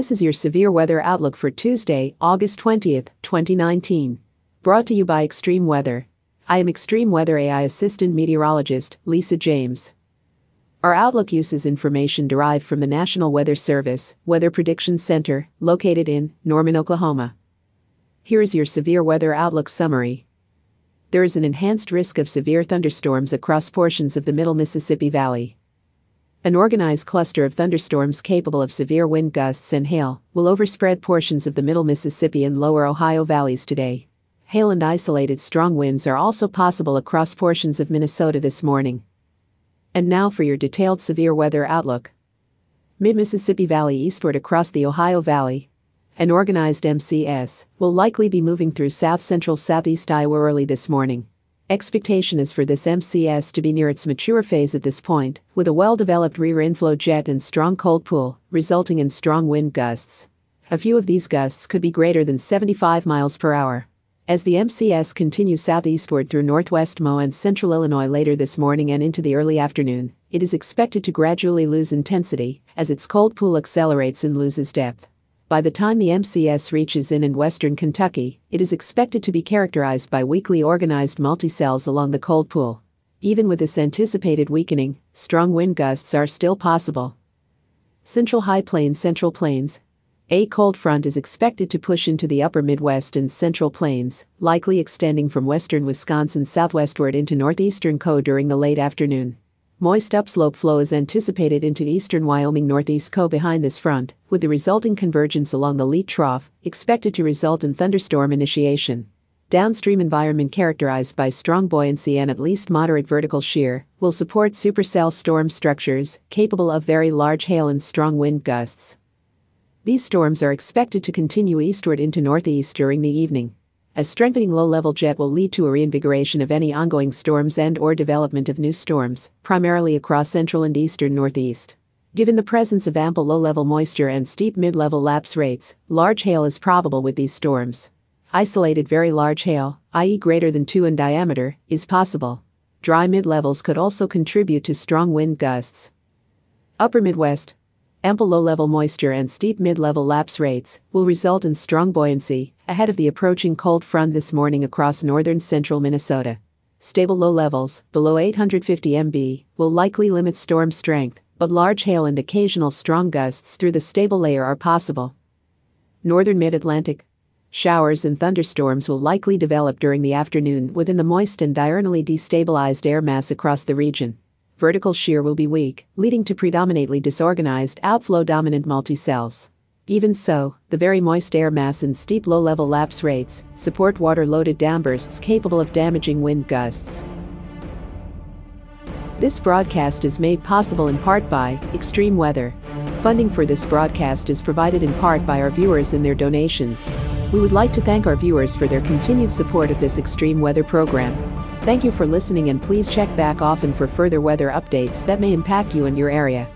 This is your severe weather outlook for Tuesday, August 20th, 2019. Brought to you by Extreme Weather. I am Extreme Weather AI Assistant Meteorologist, Lisa James. Our outlook uses information derived from the National Weather Service Weather Prediction Center, located in Norman, Oklahoma. Here is your severe weather outlook summary. There is an enhanced risk of severe thunderstorms across portions of the Middle Mississippi Valley. An organized cluster of thunderstorms capable of severe wind gusts and hail will overspread portions of the Middle Mississippi and Lower Ohio valleys today. Hail and isolated strong winds are also possible across portions of Minnesota this morning. And now for your detailed severe weather outlook. Mid Mississippi Valley eastward across the Ohio Valley. An organized MCS will likely be moving through south central southeast Iowa early this morning. Expectation is for this MCS to be near its mature phase at this point, with a well developed rear inflow jet and strong cold pool, resulting in strong wind gusts. A few of these gusts could be greater than 75 miles per hour. As the MCS continues southeastward through northwest Mo and central Illinois later this morning and into the early afternoon, it is expected to gradually lose intensity as its cold pool accelerates and loses depth. By the time the MCS reaches in and western Kentucky, it is expected to be characterized by weakly organized multicells along the cold pool. Even with this anticipated weakening, strong wind gusts are still possible. Central High Plains Central Plains, a cold front is expected to push into the upper Midwest and Central Plains, likely extending from western Wisconsin southwestward into northeastern Co during the late afternoon. Moist upslope flow is anticipated into eastern Wyoming northeast Co behind this front, with the resulting convergence along the Lee Trough expected to result in thunderstorm initiation. Downstream environment characterized by strong buoyancy and at least moderate vertical shear will support supercell storm structures capable of very large hail and strong wind gusts. These storms are expected to continue eastward into northeast during the evening. A strengthening low-level jet will lead to a reinvigoration of any ongoing storms and or development of new storms, primarily across central and eastern northeast. Given the presence of ample low-level moisture and steep mid-level lapse rates, large hail is probable with these storms. Isolated very large hail, i.e. greater than 2 in diameter, is possible. Dry mid-levels could also contribute to strong wind gusts. Upper Midwest, ample low level moisture and steep mid level lapse rates will result in strong buoyancy ahead of the approaching cold front this morning across northern central Minnesota. Stable low levels, below 850 MB, will likely limit storm strength, but large hail and occasional strong gusts through the stable layer are possible. Northern mid Atlantic. Showers and thunderstorms will likely develop during the afternoon within the moist and diurnally destabilized air mass across the region vertical shear will be weak, leading to predominantly disorganized outflow dominant multicells. Even so, the very moist air mass and steep low level lapse rates support water loaded downbursts capable of damaging wind gusts. This broadcast is made possible in part by Extreme Weather. Funding for this broadcast is provided in part by our viewers and their donations. We would like to thank our viewers for their continued support of this extreme weather program. Thank you for listening and please check back often for further weather updates that may impact you and your area.